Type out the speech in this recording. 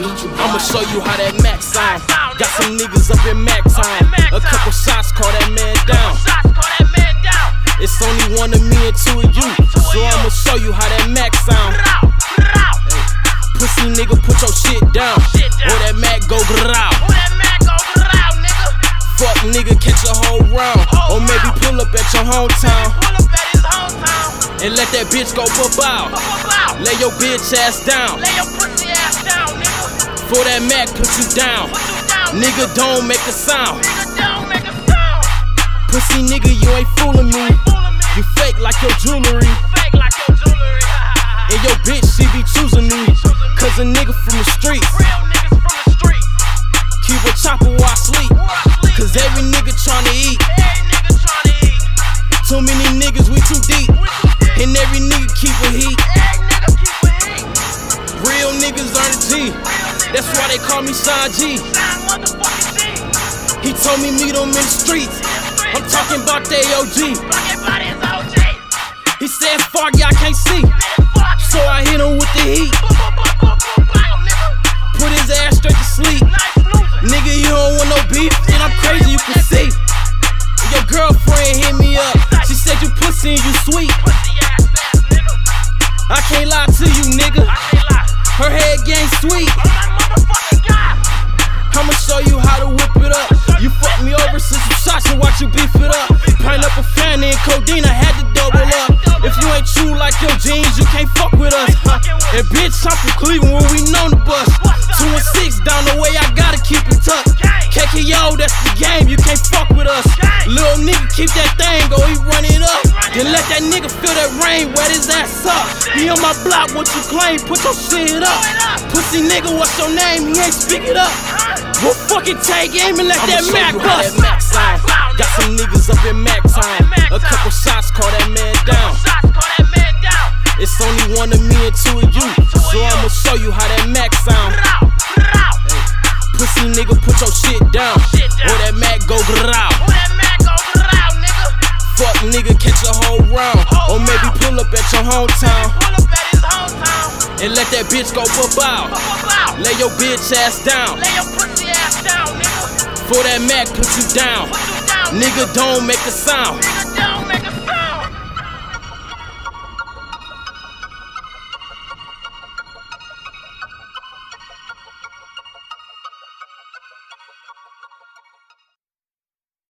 I'ma show you how that Mac sound. Got some niggas up in Mac Town. A couple shots, call that man down. It's only one of me and two of you. So I'ma show you how that Mac sound. Pussy nigga, put your shit down. Or that Mac go growl. Fuck nigga, catch a whole round. Or maybe pull up at your hometown. And let that bitch go for bow. Lay your bitch ass down. For that Mac, put you down. Nigga, don't make a sound. Pussy nigga, you ain't fooling me. You fake like your jewelry. And your bitch, she be choosing me. Cause a nigga from the streets. Keep a chopper while I sleep. Cause every nigga tryna eat. Too many niggas, we too deep. And every nigga keep a heat. That's why they call me Sean G. He told me meet him in the streets. I'm talking about the OG. He said, fuck y'all can't see. So I hit him with the heat. Put his ass straight to sleep. Nigga, you don't want no beef. And I'm crazy, you can see. Your girlfriend hit me up. She said you pussy and you sweet. I can't lie to you, nigga. Her head gang sweet. I'ma show you how to whip it up. You fucked me over since you shot, and watch you beef it up. Pint up a fan and codeine, I had to double up. If you ain't true like your jeans, you can't fuck with us. And bitch, I'm from Cleveland where we known to bust. 216 down the way, I gotta keep it tucked. KKO, that's the game, you can't fuck with us. Little nigga, keep that thing, go he running up. Then let that nigga feel that rain, wet his ass up. He on my block, what you claim, put your shit up. Pussy nigga, what's your name? He ain't speak it up. We'll fucking take aim and let I'ma that Mac bust. Got some niggas up in Mac Town. A couple shots, call that man down. It's only one of me and two of you. So I'ma show you how that Mac sound. Pussy nigga, put your shit down. Or that Mac go growl. Fuck nigga, catch a whole round. Or maybe pull up at your hometown. And let that bitch go for bow. Lay your bitch ass down. For that Mac, put you down. Nigga, don't make a sound.